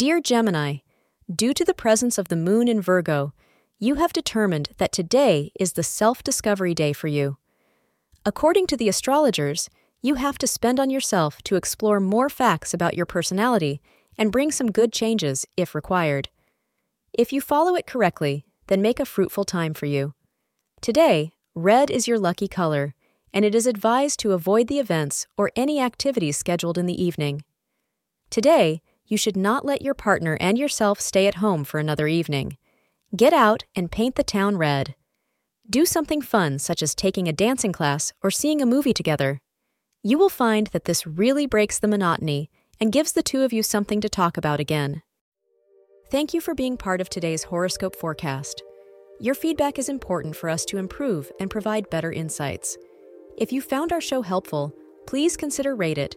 Dear Gemini, due to the presence of the moon in Virgo, you have determined that today is the self discovery day for you. According to the astrologers, you have to spend on yourself to explore more facts about your personality and bring some good changes if required. If you follow it correctly, then make a fruitful time for you. Today, red is your lucky color, and it is advised to avoid the events or any activities scheduled in the evening. Today, you should not let your partner and yourself stay at home for another evening. Get out and paint the town red. Do something fun, such as taking a dancing class or seeing a movie together. You will find that this really breaks the monotony and gives the two of you something to talk about again. Thank you for being part of today's horoscope forecast. Your feedback is important for us to improve and provide better insights. If you found our show helpful, please consider rate it.